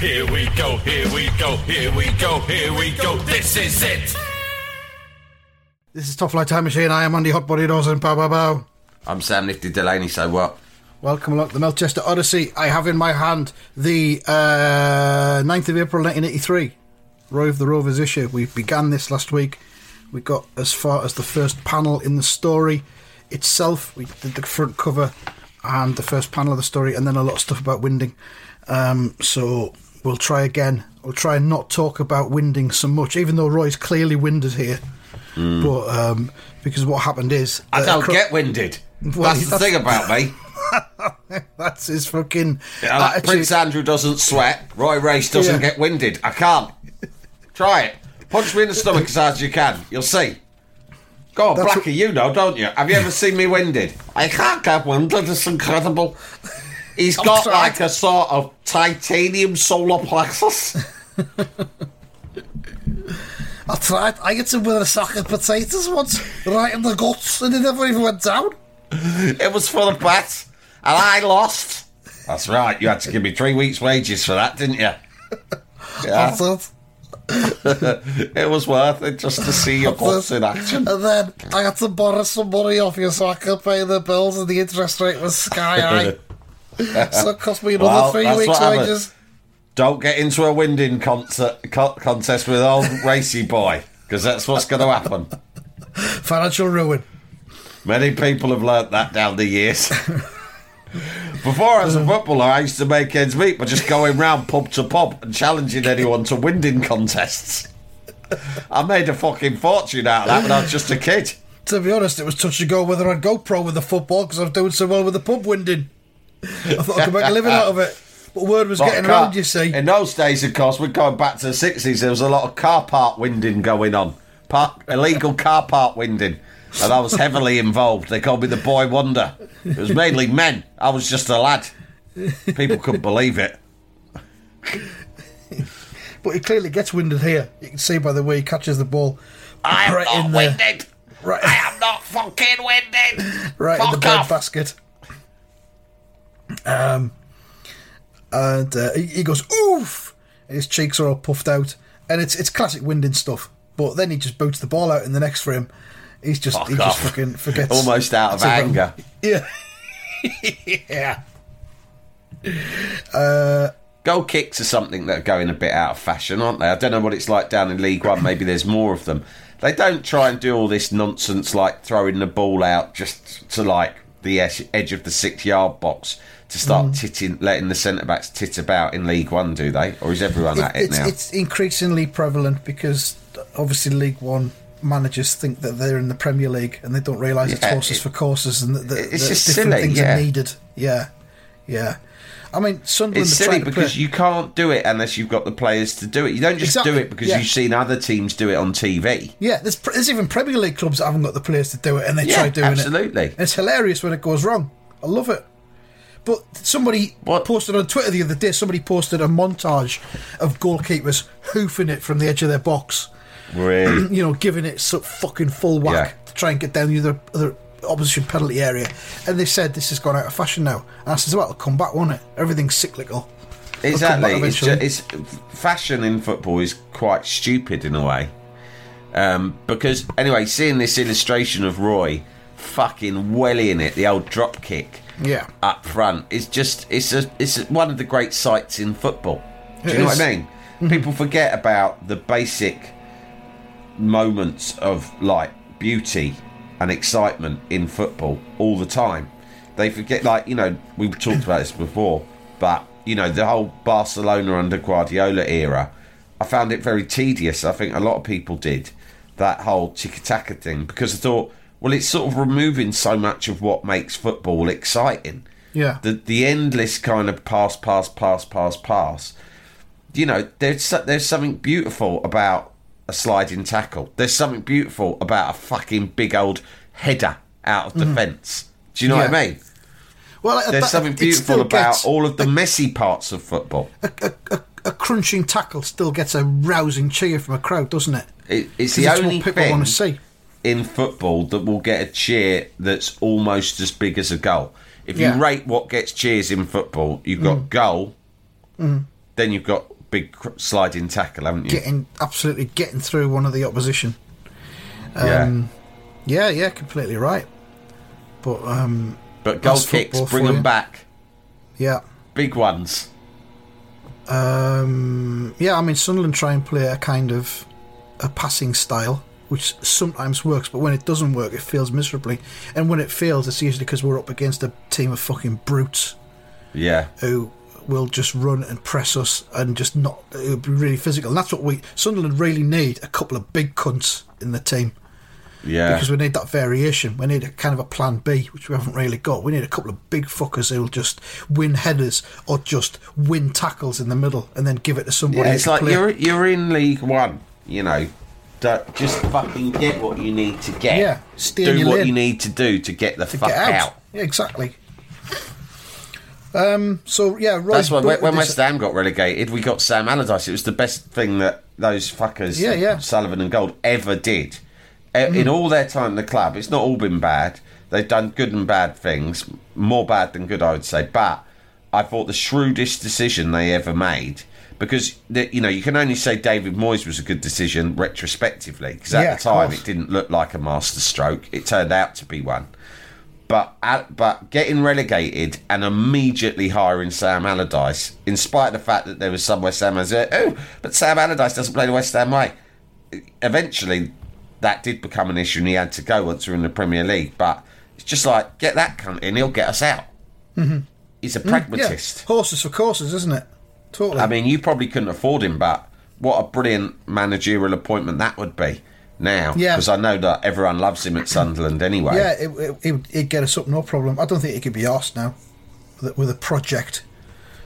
Here we go, here we go, here we go, here we go. This is it. This is Top Flight Time Machine. I am Andy Hotbody Dawson. Bow, bow, bow. I'm Sam Nifty Delaney, so what? Welcome along to the Melchester Odyssey. I have in my hand the uh, 9th of April 1983 Roy of the Rovers issue. We began this last week. We got as far as the first panel in the story itself. We did the front cover and the first panel of the story, and then a lot of stuff about winding. Um, so we'll try again. We'll try and not talk about winding so much, even though Roy's clearly winded here. But um, because what happened is I uh, don't get winded. Well, that's the thing about me. That's his fucking Yeah, like. Prince Andrew doesn't sweat. Roy Race doesn't Yeah. get winded. I can't. Try it. Punch me in the stomach as hard as you can. You'll see. Go on, That's Blackie, you know, don't you? Have you ever seen me winded? I can't get winded. It's incredible. He's I've got tried. like a sort of titanium solar plexus. I tried. I hit him with a sack of potatoes once, right in the guts, and it never even went down. It was for the bet, and I lost. That's right. You had to give me three weeks' wages for that, didn't you? Yeah, That's it. it was worth it just to see your guts in action. And then I had to borrow some money off you so I could pay the bills, and the interest rate was sky high. So it cost me another Well, three weeks' wages. Don't get into a winding concert, co- contest with old racy boy, because that's what's going to happen. Financial ruin. Many people have learnt that down the years. Before, as a footballer, I used to make ends meet by just going round pub to pub and challenging anyone to winding contests. I made a fucking fortune out of that when I was just a kid. To be honest, it was touch and go whether I'd go pro with the football because I was doing so well with the pub winding. I thought I could make a living out of it. But word was of getting around, you see. In those days, of course, we're going back to the 60s, there was a lot of car park winding going on. Park, illegal car park winding. And I was heavily involved. They called me the boy wonder. It was mainly men. I was just a lad. People couldn't believe it. But he clearly gets winded here. You can see by the way he catches the ball. I am right not winded. Right. I am not fucking winded. right in the Fuck off. basket. Um, and uh, he, he goes oof, and his cheeks are all puffed out, and it's it's classic winding stuff. But then he just boots the ball out in the next frame. He's just Fuck he off. just fucking forgets. Almost out of anger. Yeah, yeah. Goal kicks are something that are going a bit out of fashion, aren't they? I don't know what it's like down in League One. Maybe there's more of them. They don't try and do all this nonsense like throwing the ball out just to like the edge, of the six yard box to start Mm. titting, letting the centre backs tit about in League One, do they? Or is everyone at it it's, now? it's increasingly prevalent because obviously League One managers think that they're in the Premier League and they don't realise it's Yeah, horses it- for courses and that, that, it's that just different silly, things yeah. are needed. Yeah, yeah. I mean, Sunderland It's silly because you can't do it unless you've got the players to do it. You don't just Exactly, do it because yeah. you've seen other teams do it on TV. Yeah, there's, there's even Premier League clubs that haven't got the players to do it, and they Yeah, try doing it. absolutely. It's hilarious when it goes wrong. I love it. But somebody What? posted on Twitter the other day. Somebody posted a montage of goalkeepers hoofing it from the edge of their box. Really? You know, giving it so fucking full whack Yeah. to try and get down the other, other opposition penalty area. And they said this has gone out of fashion now. And I said, well, it'll come back, won't it? Everything's cyclical. It'll come back Exactly. It's, ju- eventually. it's fashion in football is quite stupid in a way. Um, because anyway, seeing this illustration of Roy fucking wellying it, the old drop kick, Yeah. up front is just it's a it's one of the great sights in football. Do you It know is. what I mean? People forget about the basic moments of like beauty and excitement in football all the time. They forget, like you know, we've talked about this before, but you know, the whole Barcelona under Guardiola era, I found it very tedious. I think a lot of people did that whole tiki taka thing because I thought, well, it's sort of removing so much of what makes football exciting Yeah. the the endless kind of pass, pass, pass, pass, pass. You know, there's there's something beautiful about a sliding tackle. There's something beautiful about a fucking big old header out of defence. Do you know what I mean? well, There's that- something beautiful about all of the messy parts of football. a crunching tackle still gets a rousing cheer from a crowd, doesn't it? It, it's the it's only people thing want to see. in football that will get a cheer that's almost as big as a goal. If Yeah. you rate what gets cheers in football, you've got Mm. goal, then you've got big sliding tackle, haven't you? Getting absolutely getting through one of the opposition. yeah. Um, Yeah, yeah, completely right. But um, But goal kicks, bring them you. back. yeah, Big ones. um, yeah. I mean, Sunderland try and play a kind of a passing style, which sometimes works, but when it doesn't work, it fails miserably. And when it fails, it's usually because we're up against a team of fucking brutes Yeah. who will just run and press us and just not. It'll be really physical. And that's what we Sunderland really need: a couple of big cunts in the team. Yeah. because we need that variation. We need a kind of a plan B, which we haven't really got. We need a couple of big fuckers who'll just win headers or just win tackles in the middle and then give it to somebody. yeah, it's like play. you're you're in League One, you know. Just fucking get what you need to get. Yeah, Do what lane. you need to do to get the to fuck get out. out. Yeah, exactly. Um. So yeah, right. That's why when, when West Ham got relegated, we got Sam Allardyce. It was the best thing that those fuckers, Yeah, yeah. Sullivan and Gold, ever did. E- In all their time in the club, it's not all been bad. They've done good and bad things, more bad than good, I would say. But I thought the shrewdest decision they ever made, because you know you can only say David Moyes was a good decision retrospectively, because at Yeah, the time it didn't look like a masterstroke. It turned out to be one but but getting relegated and immediately hiring Sam Allardyce, in spite of the fact that there was somewhere Sam Ham oh, but Sam Allardyce doesn't play the West Ham way. Eventually, that did become an issue, and he had to go once we were in the Premier League. But it's just like get that cunt in, he'll get us out. Mm-hmm. He's a yeah, pragmatist. horses for courses, isn't it? Totally. I mean, you probably couldn't afford him, but what a brilliant managerial appointment that would be now. Yeah. because I know that everyone loves him at Sunderland anyway. yeah, it, it, it, would- get us up, no problem. I don't think it could be asked now with a, with a project.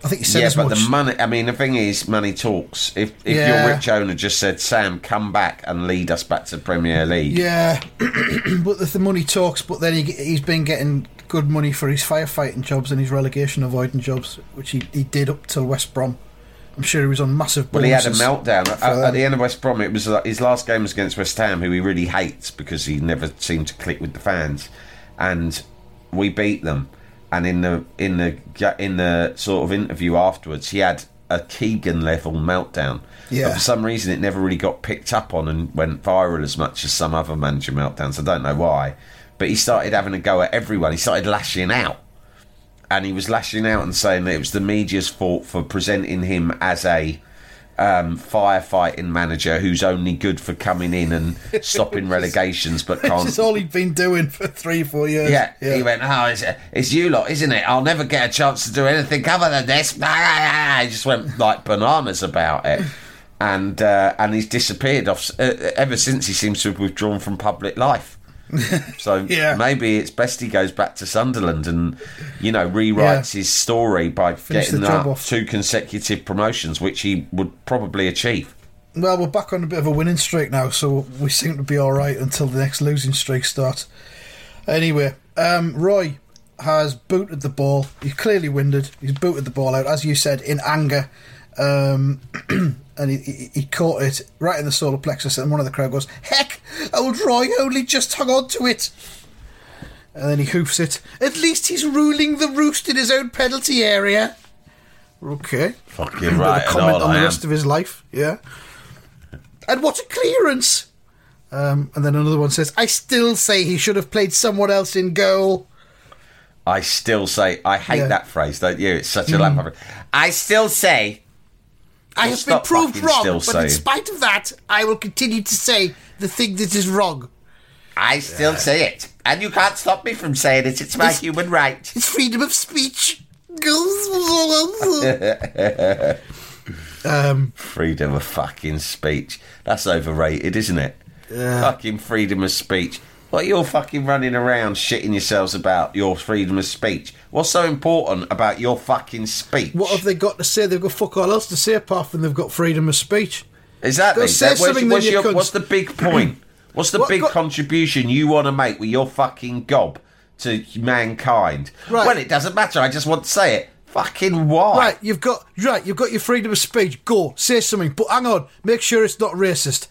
I think he said yeah, but much. the money. I mean, the thing is, money talks. If if Yeah. your rich owner just said, "Sam, come back and lead us back to the Premier League," Yeah, but the, the money talks. But then he, he's been getting good money for his firefighting jobs and his relegation avoiding jobs, which he, he did up till West Brom. I'm sure he was on massive. well, he had a meltdown at, at the end of West Brom. It was uh, his last game was against West Ham, who he really hates because he never seemed to click with the fans, and we beat them. And in the in the in the sort of interview afterwards, he had a Keegan level meltdown. Yeah. But for some reason, it never really got picked up on and went viral as much as some other manager meltdowns. I don't know why, but he started having a go at everyone. He started lashing out, and he was lashing out and saying that it was the media's fault for presenting him as a um, firefighting manager who's only good for coming in and stopping relegations, but This can't is all he'd been doing for three, four years. yeah, he went, oh, it's, it's you lot, isn't it? I'll never get a chance to do anything other than this. He just went like bananas about it. And uh, and he's disappeared off uh, ever since he seems to have withdrawn from public life. So Yeah. maybe it's best he goes back to Sunderland and you know rewrites Yeah. his story by Finish getting up off. two consecutive promotions, which he would probably achieve. Well, we're back on a bit of a winning streak now, so we seem to be all right until the next losing streak starts. Anyway, um, Roy has booted the ball. He's clearly winded. He's booted the ball out, as you said, in anger. Um, and he, he, he caught it right in the solar plexus, and one of the crowd goes, Heck, old Roy only just hung on to it. And then he hoofs it. At least he's ruling the roost in his own penalty area. Okay. Fucking right, a comment on I the am. rest of his life. Yeah. And what a clearance! Um, and then another one says, "I still say he should have played someone else in goal." I still say I hate Yeah. that phrase, don't you? It's such a mm. I still say I have been proved wrong, still but in spite of that, I will continue to say the thing that is wrong. I still say it. And you can't stop me from saying it. It's my It's- human right. It's freedom of speech. um, Freedom of fucking speech. That's overrated, isn't it? Fucking freedom of speech. What you're fucking running around shitting yourselves about your freedom of speech? What's so important about your fucking speech? what have they got to say? They've got fuck all else to say apart from they've got freedom of speech. Exactly. Say That- what's your- cunts. what's the big point? What's the What big got- contribution you want to make with your fucking gob to mankind? Right. Well, it doesn't matter. I just want to say it. Fucking why? Right, you've got right, you've got your freedom of speech. Go say something, but hang on, make sure it's not racist.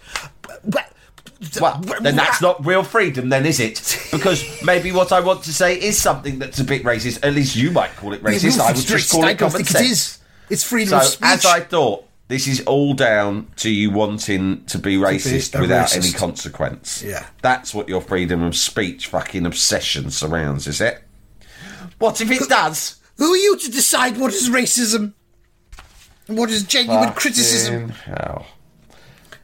Well, then that's not real freedom, then, is it? Because maybe what I want to say is something that's a bit racist. At least you might call it racist. I would just call it common sense. it is. It's freedom So, of speech. as I thought, this is all down to you wanting to be racist a without racist. any consequence. Yeah. That's what your freedom of speech fucking obsession surrounds, is it? What if it does? Who are you to decide what is racism? And what is genuine criticism? Fucking Hell.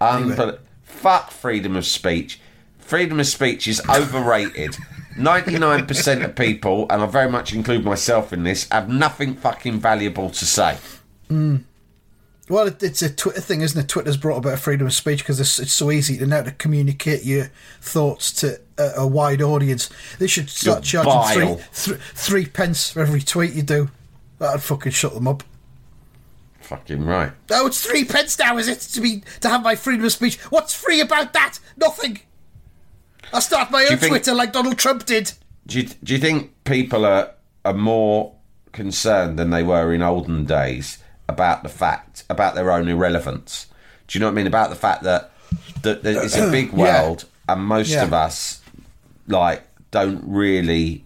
Unbel- Fuck freedom of speech. Freedom of speech is overrated. 99% of people, and I very much include myself in this, have nothing fucking valuable to say. Well, it's a Twitter thing, isn't it? Twitter's brought about freedom of speech because it's, it's so easy to now to communicate your thoughts to a, a wide audience. They should start Your charging three, th- three pence for every tweet you do. That'd fucking shut them up. Fucking right. Oh, it's three pence now, is it? To be to have my freedom of speech. What's free about that? Nothing. I'll start my own think- Twitter like Donald Trump did. Do you, do you think people are, are more concerned than they were in olden days about the fact, about their own irrelevance? Do you know what I mean? About the fact that, that, that it's a big Yeah. world and most Yeah. of us, like, don't really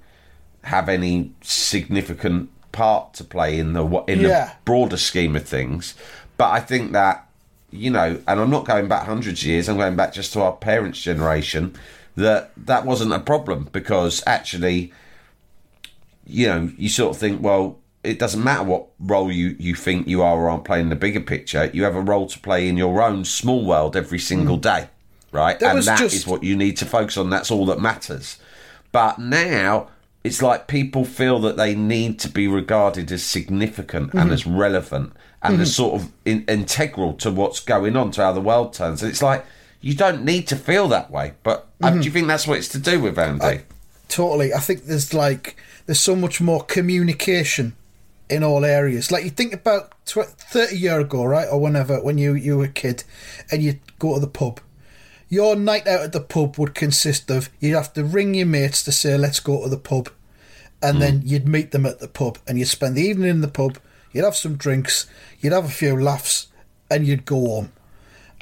have any significant part to play in the in Yeah. the broader scheme of things. But I think that you know, and I'm not going back hundreds of years. I'm going back just to our parents' generation. That that wasn't a problem because actually, you know, you sort of think, well, it doesn't matter what role you, you think you are or aren't playing in the bigger picture. You have a role to play in your own small world every single day, right? Mm. That and that is just- what you need to focus on. That's all that matters. But now it's like people feel that they need to be regarded as significant Mm-hmm. and as relevant and as sort of in, integral to what's going on, to how the world turns. And it's like you don't need to feel that way. But uh, Mm-hmm. do you think that's what it's to do with Andy? Totally. I think there's like there's so much more communication in all areas. Like you think about tw- 30 year ago, right, or whenever when you you were a kid, and you go to the pub. Your night out at the pub would consist of you'd have to ring your mates to say let's go to the pub, and hmm. then you'd meet them at the pub, and you'd spend the evening in the pub. You'd have some drinks, you'd have a few laughs, and you'd go home.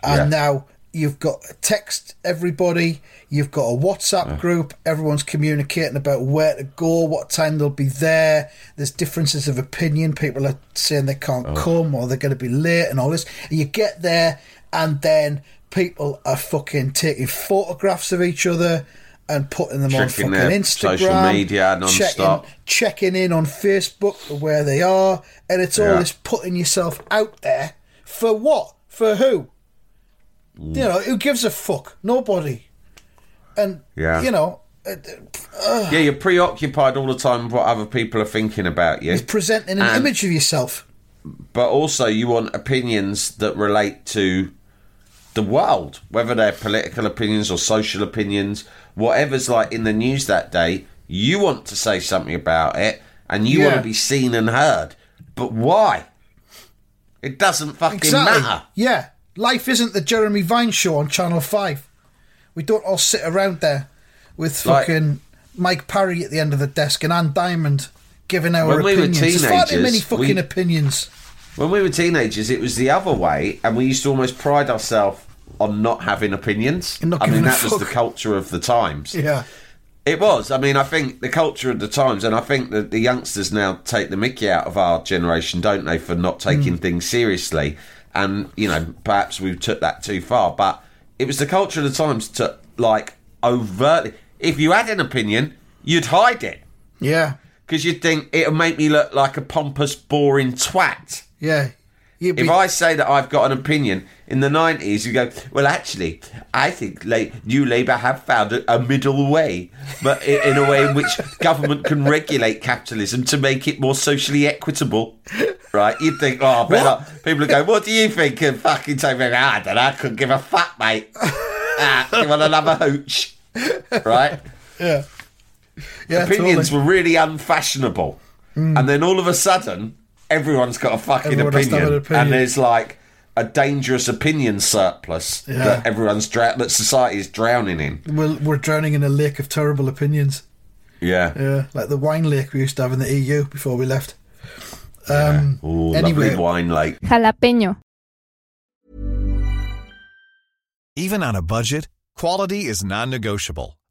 And Yeah. now you've got a text everybody, you've got a WhatsApp group, everyone's communicating about where to go, what time they'll be there. There's differences of opinion. People are saying they can't oh. come or they're going to be late and all this. And you get there, and then people are fucking taking photographs of each other. And putting them on fucking Instagram, social media checking, non-stop. checking in on Facebook where they are, and it's all Yeah. this putting yourself out there for what? For who? Mm. You know, who gives a fuck? Nobody. And Yeah. you know, uh, uh, Yeah, you're preoccupied all the time with what other people are thinking about you. it's presenting an And- image of yourself. but also you want opinions that relate to the world, whether they're political opinions or social opinions, whatever's like in the news that day. You want to say something about it, and you want to be seen and heard. But why? It doesn't fucking Exactly. matter. Yeah, life isn't the Jeremy Vine show on Channel Five. We don't all sit around there with Like- fucking Mike Parry at the end of the desk and Anne Diamond giving our When we were opinions. There's far too many fucking we- opinions. When we were teenagers, it was the other way, and we used to almost pride ourselves on not having opinions. Not I mean, that was the culture of the times. Yeah. It was. I mean, I think the culture of the times, and I think that the youngsters now take the mickey out of our generation, don't they, for not taking things seriously. And, you know, perhaps we took that too far. But it was the culture of the times to, like, overtly. If you had an opinion, you'd hide it. Yeah. because you'd think it'll make me look like a pompous, boring twat. Yeah. If I say that I've got an opinion in the 90s, you go, well, actually, I think La- New Labour have found a, a middle way, but i- in a way in which government can regulate capitalism to make it more socially equitable. Right? You'd think, oh, better. People would go, what do you think? And fucking say, "Well, I don't know, I couldn't give a fuck, mate. ah, you want another hooch? Right? yeah. Yeah, opinions totally. were really unfashionable. And then all of a sudden, everyone's got a fucking Everyone has to have opinion, opinion. and there's like a dangerous opinion surplus Yeah. that everyone's dra- that society is drowning in. We're, we're drowning in a lake of terrible opinions. Yeah. Yeah, like the wine lake we used to have in the EU before we left. Um, Ooh, anyway, lovely wine lake. Jalapeño. Even on a budget, quality is non-negotiable.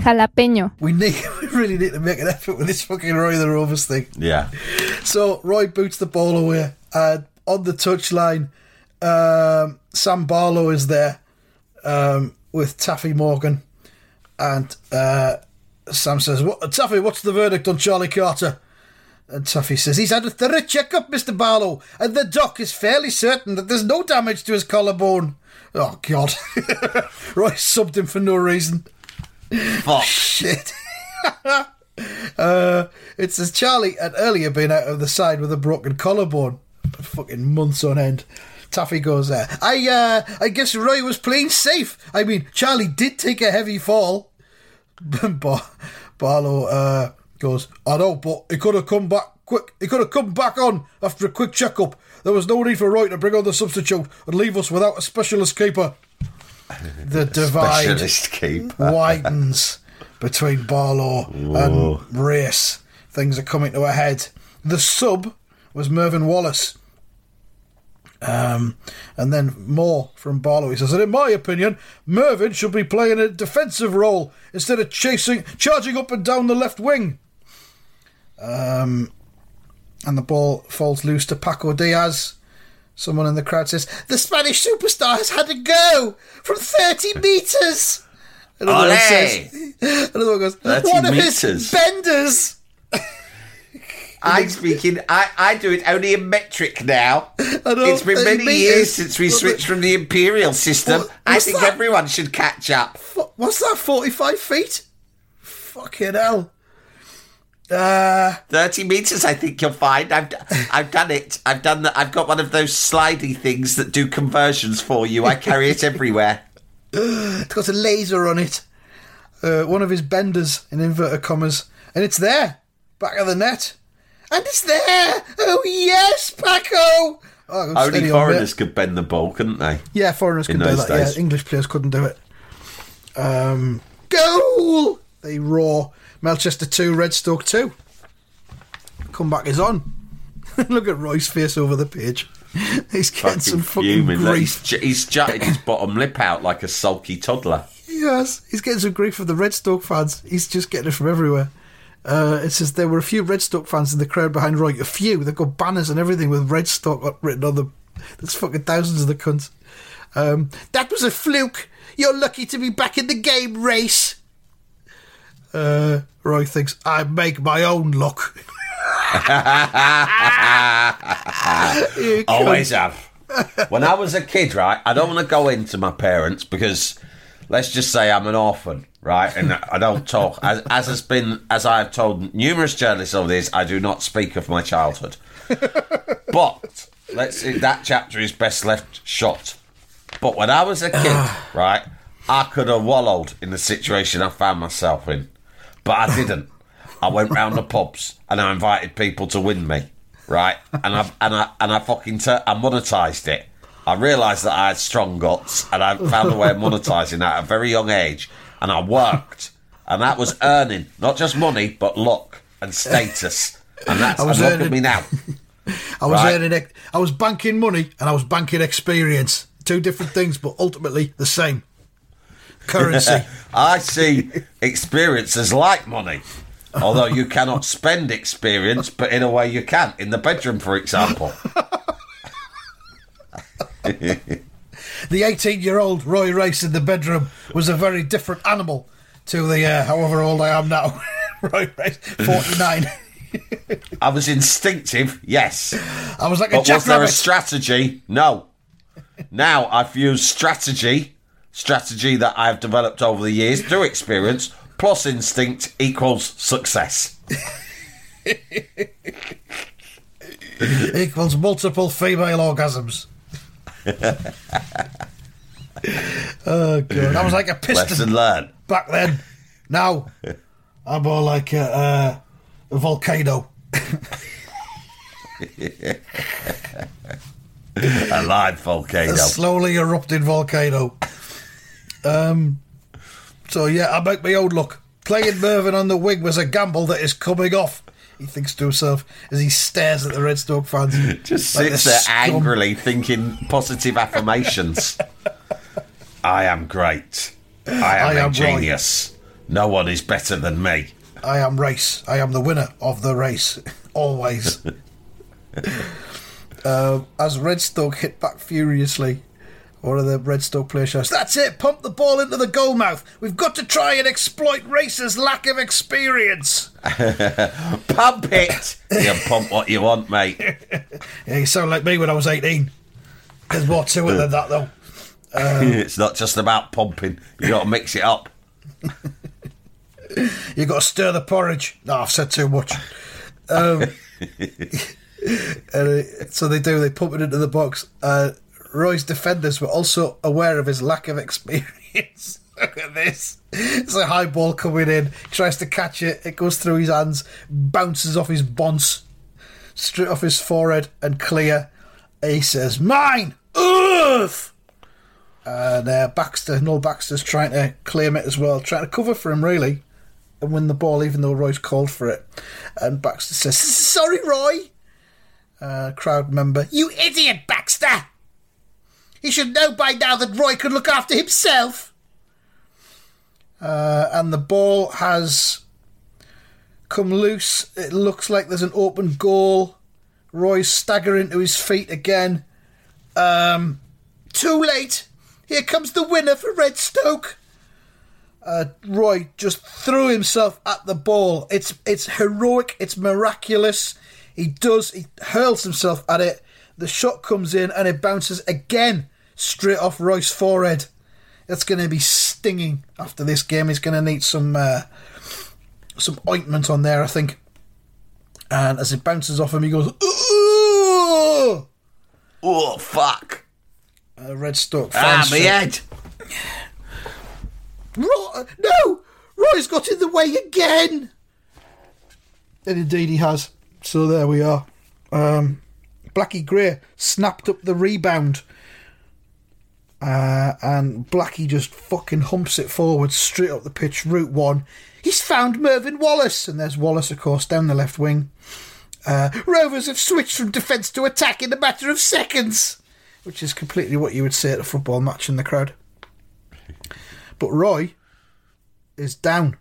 Jalapeño. we need, we really need to make an effort with this fucking Roy the Rovers thing. Yeah. So Roy boots the ball away, and on the touchline, um, Sam Barlow is there um, with Taffy Morgan, and uh, Sam says, "What, Taffy? What's the verdict on Charlie Carter?" And Taffy says, "He's had a thorough checkup, Mister Barlow, and the doc is fairly certain that there's no damage to his collarbone." Oh God! Roy subbed him for no reason. Fuck. Shit. uh, it says Charlie had earlier been out of the side with a broken collarbone fucking months on end. Taffy goes there. I uh, I guess Roy was playing safe. I mean, Charlie did take a heavy fall. Bar- Barlow uh, goes, I know, but he could have come back quick. He could have come back on after a quick checkup. There was no need for Roy to bring on the substitute and leave us without a specialist keeper. The divide widens between Barlow and Race. Things are coming to a head. The sub was Mervyn Wallace. Um, and then more from Barlow. He says, and in my opinion, Mervyn should be playing a defensive role instead of chasing, charging up and down the left wing. Um, and the ball falls loose to Paco Diaz. Someone in the crowd says, The Spanish superstar has had a go from 30 metres. Another one says, another one goes, 30 One of metres." his benders. I'm speaking. I, I do it only in metric now. It's been many metres. years since we switched from the imperial system. What- I think that? everyone should catch up. What's that, 45 feet? Fucking hell. Uh, 30 meters, I think you'll find. I've, I've done it. I've done that. I've got one of those slidey things that do conversions for you. I carry it everywhere. it's got a laser on it. Uh, one of his benders, in inverted commas. And it's there, back of the net. And it's there! Oh, yes, Paco! Oh, Only steady on foreigners could bend the ball, couldn't they? Yeah, foreigners could do that. days. Yeah, English players couldn't do it. Um, goal! They roar. Melchester 2, Redstoke 2. Comeback is on. Look at Roy's face over the page. He's getting some fucking fuming. Grief. He's, he's jutted his bottom lip out like a sulky toddler. Yes, he's getting some grief from the Redstoke fans. He's just getting it from everywhere. Uh, it says there were a few Redstoke fans in the crowd behind Roy. A few. They've got banners and everything with Redstoke written on them. There's fucking thousands of the cunts. Um, that was a fluke. You're lucky to be back in the game race. Uh, Roy thinks, I make my own luck. Always have. When I was a kid, right, I don't want to go into my parents because, let's just say I'm an orphan, right? And I don't talk. As, as has been, as I've told numerous journalists over this, I do not speak of my childhood. but let's see, that chapter is best left shut. But when I was a kid, right, I could have wallowed in the situation I found myself in, but I didn't. I went round the pubs and I invited people to win me, right? And I and I and I fucking tur- I monetized it. I realised that I had strong guts, and I found a way of monetising that at a very young age. And I worked, and that was earning not just money but luck and status. And that's I was and look at me now. I was Right. earning, I was banking money and I was banking experience. Two different things, but ultimately the same. Currency. I see experience as like money. Although you cannot spend experience, but in a way you can. In the bedroom, for example. the 18 year old Roy Race in the bedroom was a very different animal to the uh, however old I am now. Roy Race, 49. I was instinctive, yes. I was like a But was there a strategy? No. Now I've used strategy, strategy that I've developed over the years through experience, plus instinct equals success. equals multiple female orgasms. oh god, I was like a Lesson piston learned. back then. Now I'm more like a, uh, a volcano. A live volcano. A slowly erupting volcano. Um. So yeah, I make my own luck. Playing Mervyn on the wing was a gamble that is coming off. He thinks to himself as he stares at the Redstoke fans. Just Like sits there scum. angrily thinking positive affirmations. I am great. I am I a am right. genius. No one is better than me. I am race. I am the winner of the race. Always. uh, as Redstoke hit back furiously, one of the Redstoke players shouts, That's it! Pump the ball into the goal mouth! We've got to try and exploit Race's lack of experience! Pump it. you pump what you want, mate. Yeah, you sound like me when I was 18. There's more to it than that, though. it's not just about pumping. You got to mix it up. you got to stir the porridge. No, I've said too much. Um, and, uh, so they do. They pump it into the box. Uh, Roy's defenders were also aware of his lack of experience. Look at this. It's a high ball coming in. He tries to catch it. It goes through his hands, bounces off his bonce, straight off his forehead, and clear. He says, "Mine, Earth." And uh, Baxter, Noel Baxter's trying to claim it as well, trying to cover for him really, and win the ball, even though Roy's called for it. And Baxter says, "Sorry, Roy." Uh, crowd member, "You idiot, Baxter! He should know by now that Roy could look after himself." Uh, and the ball has come loose. It looks like there's an open goal. Roy's staggering to his feet again. Um, too late. Here comes the winner for Redstoke. Uh, Roy just threw himself at the ball. It's it's heroic. It's miraculous. He does. He hurls himself at it. The shot comes in and it bounces again straight off Roy's forehead. That's going to be stinging after this game. He's going to need some uh, some ointment on there, I think. And as it bounces off him, he goes, "Ooh!" Oh, fuck. Uh, Redstoke Ah, my head. Roy, no! Roy's got in the way again! And indeed he has. So there we are. Um, Blackie Gray snapped up the rebound. Uh, and Blackie just fucking humps it forward straight up the pitch, route one. He's found Mervyn Wallace! And there's Wallace, of course, down the left wing. Uh, Rovers have switched from defence to attack in a matter of seconds! Which is completely what you would say at a football match in the crowd. But Roy is down,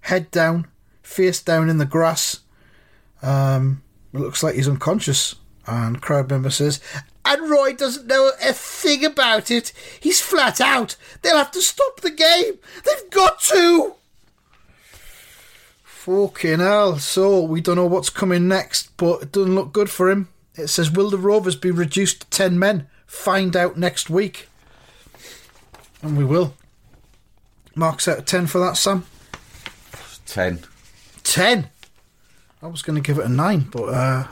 head down, face down in the grass. Um, it looks like he's unconscious. And crowd member says, and Roy doesn't know a thing about it. He's flat out. They'll have to stop the game. They've got to. Fucking hell. So we don't know what's coming next, but it doesn't look good for him. It says, will the Rovers be reduced to 10 men? Find out next week. And we will. Marks out of 10 for that, Sam? 10. 10. I was going to give it a 9, but uh,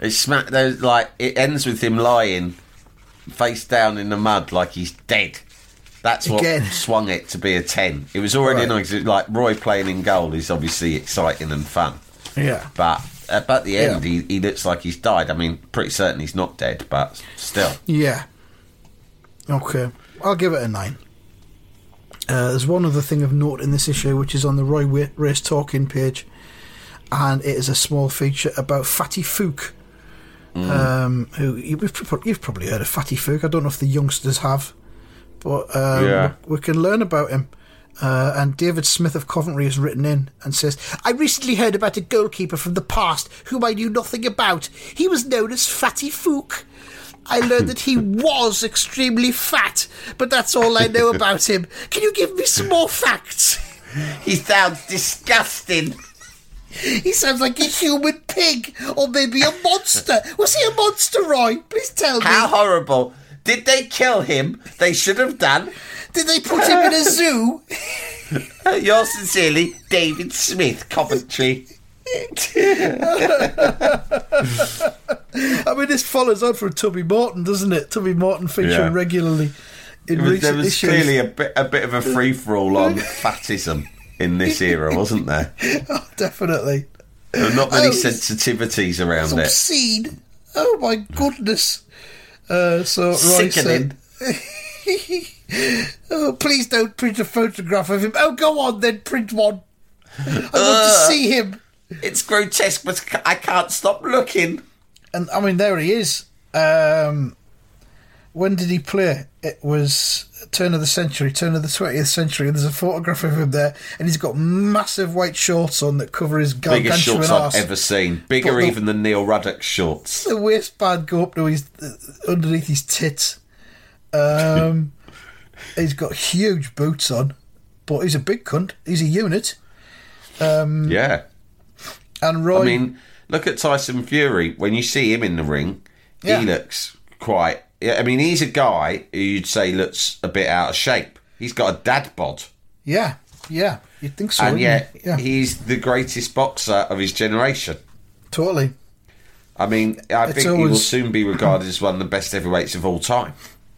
It's smack. There's like it ends with him lying face down in the mud like he's dead. That's what Again. swung it to be a ten. It was already Right. nice. Like Roy playing in goal is obviously exciting and fun, yeah. but uh, but at the end Yeah. he, he looks like he's died. I mean, pretty certain he's not dead, but still. Yeah. Okay. I'll give it a 9. Uh, there's one other thing of note in this issue, which is on the Roy Race Talking page, and it is a small feature about Fatty Foulke. Um, who you've, you've probably heard of Fatty Foulke. I don't know if the youngsters have, but um, Yeah. we, we can learn about him. Uh, and David Smith of Coventry has written in and says, I recently heard about a goalkeeper from the past whom I knew nothing about. He was known as Fatty Foulke. I learned that he was extremely fat, but that's all I know about him. Can you give me some more facts? He sounds disgusting. He sounds like a human pig, or maybe a monster. Was he a monster, Roy? Please tell me. How horrible! Did they kill him? They should have done. Did they put him in a zoo? Yours sincerely, David Smith, Coventry. I mean, this follows on from Tubby Morton, doesn't it? Tubby Morton featuring Yeah. regularly in was- recent there was issues. clearly a bit, a bit of a free for all on fatism in this era, wasn't there? Oh, definitely. There not many Oh, sensitivities around it. obscene. Oh my goodness. Uh, so Roy Sickening. said, "Oh, please don't print a photograph of him. Oh, go on then, print one. I want to see him." It's grotesque, but I can't stop looking. And I mean, there he is. Um, when did he play? It was turn of the century, turn of the twentieth century. And there's a photograph of him there, and he's got massive white shorts on that cover his Biggest shorts arse. I've ever seen. Bigger the- even than Neil Ruddock's shorts. the waistband go up to his uh, underneath his tits. Um, he's got huge boots on, but he's a big cunt. He's a unit. Um, Yeah. And Roy, I mean, look at Tyson Fury. When you see him in the ring, Yeah. he looks quite. Yeah, I mean, he's a guy who you'd say looks a bit out of shape. He's got a dad bod. yeah, yeah, you'd think so. and yet, yeah, he's the greatest boxer of his generation. totally. I mean, I It's think he will soon be regarded as one of the best heavyweights of all time.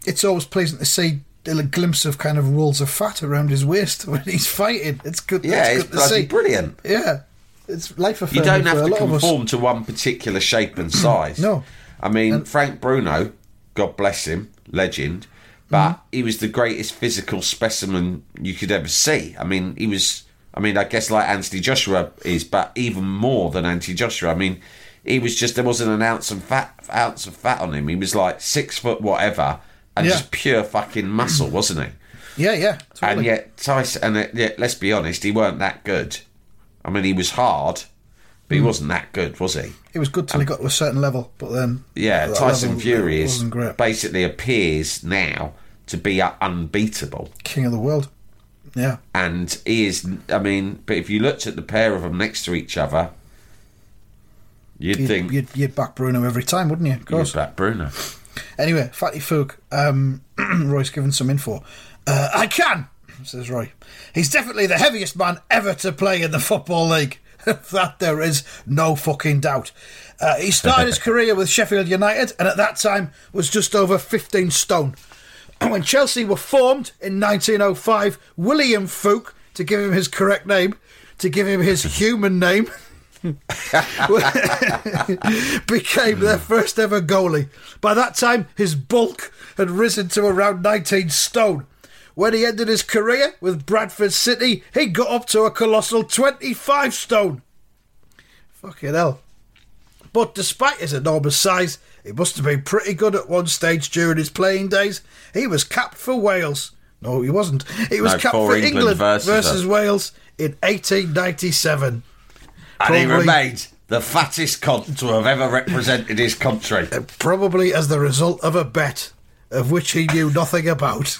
It's always pleasant to see a glimpse of kind of rolls of fat around his waist when he's fighting. It's good. Yeah, it's it's good to see. brilliant. Yeah, it's life You don't have to lot of us. conform to one particular shape and size. No. I mean, Frank Bruno, God bless him, legend, but Mm-hmm. he was the greatest physical specimen you could ever see. I mean, he was, I mean, I guess like Anthony Joshua is, but even more than Anthony Joshua. I mean, he was just, there wasn't an ounce of fat, ounce of fat on him. He was like six foot whatever and Yeah. just pure fucking muscle, wasn't he? Yeah, yeah, totally. And yet, Tyson, and yet, let's be honest, he weren't that good. I mean, he was hard, but Hmm. he wasn't that good, was he? it was good till he got to a certain level, but then Yeah, Tyson level Fury is basically appears now to be unbeatable, king of the world. Yeah, and he is. I mean, but if you looked at the pair of them next to each other, you'd, you'd, think you'd, you'd back Bruno every time, wouldn't you? Of you'd course. back Bruno. Anyway, Fatty Foulke. Um, Roy's given some info. Uh, I can, says Roy. He's definitely the heaviest man ever to play in the Football League. that there is no fucking doubt. Uh, he started his career with Sheffield United and at that time was just over 15 stone. when Chelsea were formed in 1905, William Foulke, to give him his correct name, to give him his human name, became their first ever goalie. By that time, his bulk had risen to around 19 stone. When he ended his career with Bradford City, he got up to a colossal 25 stone. Fucking hell. But despite his enormous size, he must have been pretty good at one stage during his playing days. He was capped for Wales. No, he wasn't. He was No, capped for for England England, versus versus. Wales in 1897. And he Probably- remains the fattest cunt to have ever represented his country. Probably as the result of a bet of which he knew nothing about.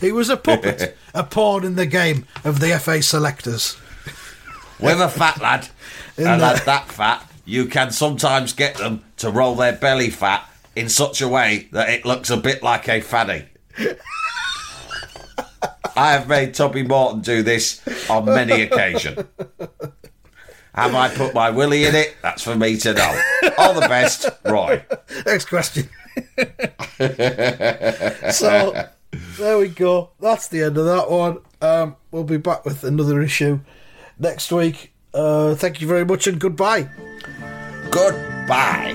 He was a puppet, a pawn in the game of the FA selectors. With a fat lad, In and the- lad that fat, you can sometimes get them to roll their belly fat in such a way that it looks a bit like a fanny. I have made Toby Morton do this on many occasions. Have I put my willy in it? That's for me to know. All the best, Roy. Next question. so there we go. That's the end of that one. Um, we'll be back with another issue next week. Uh, thank you very much and goodbye. Goodbye.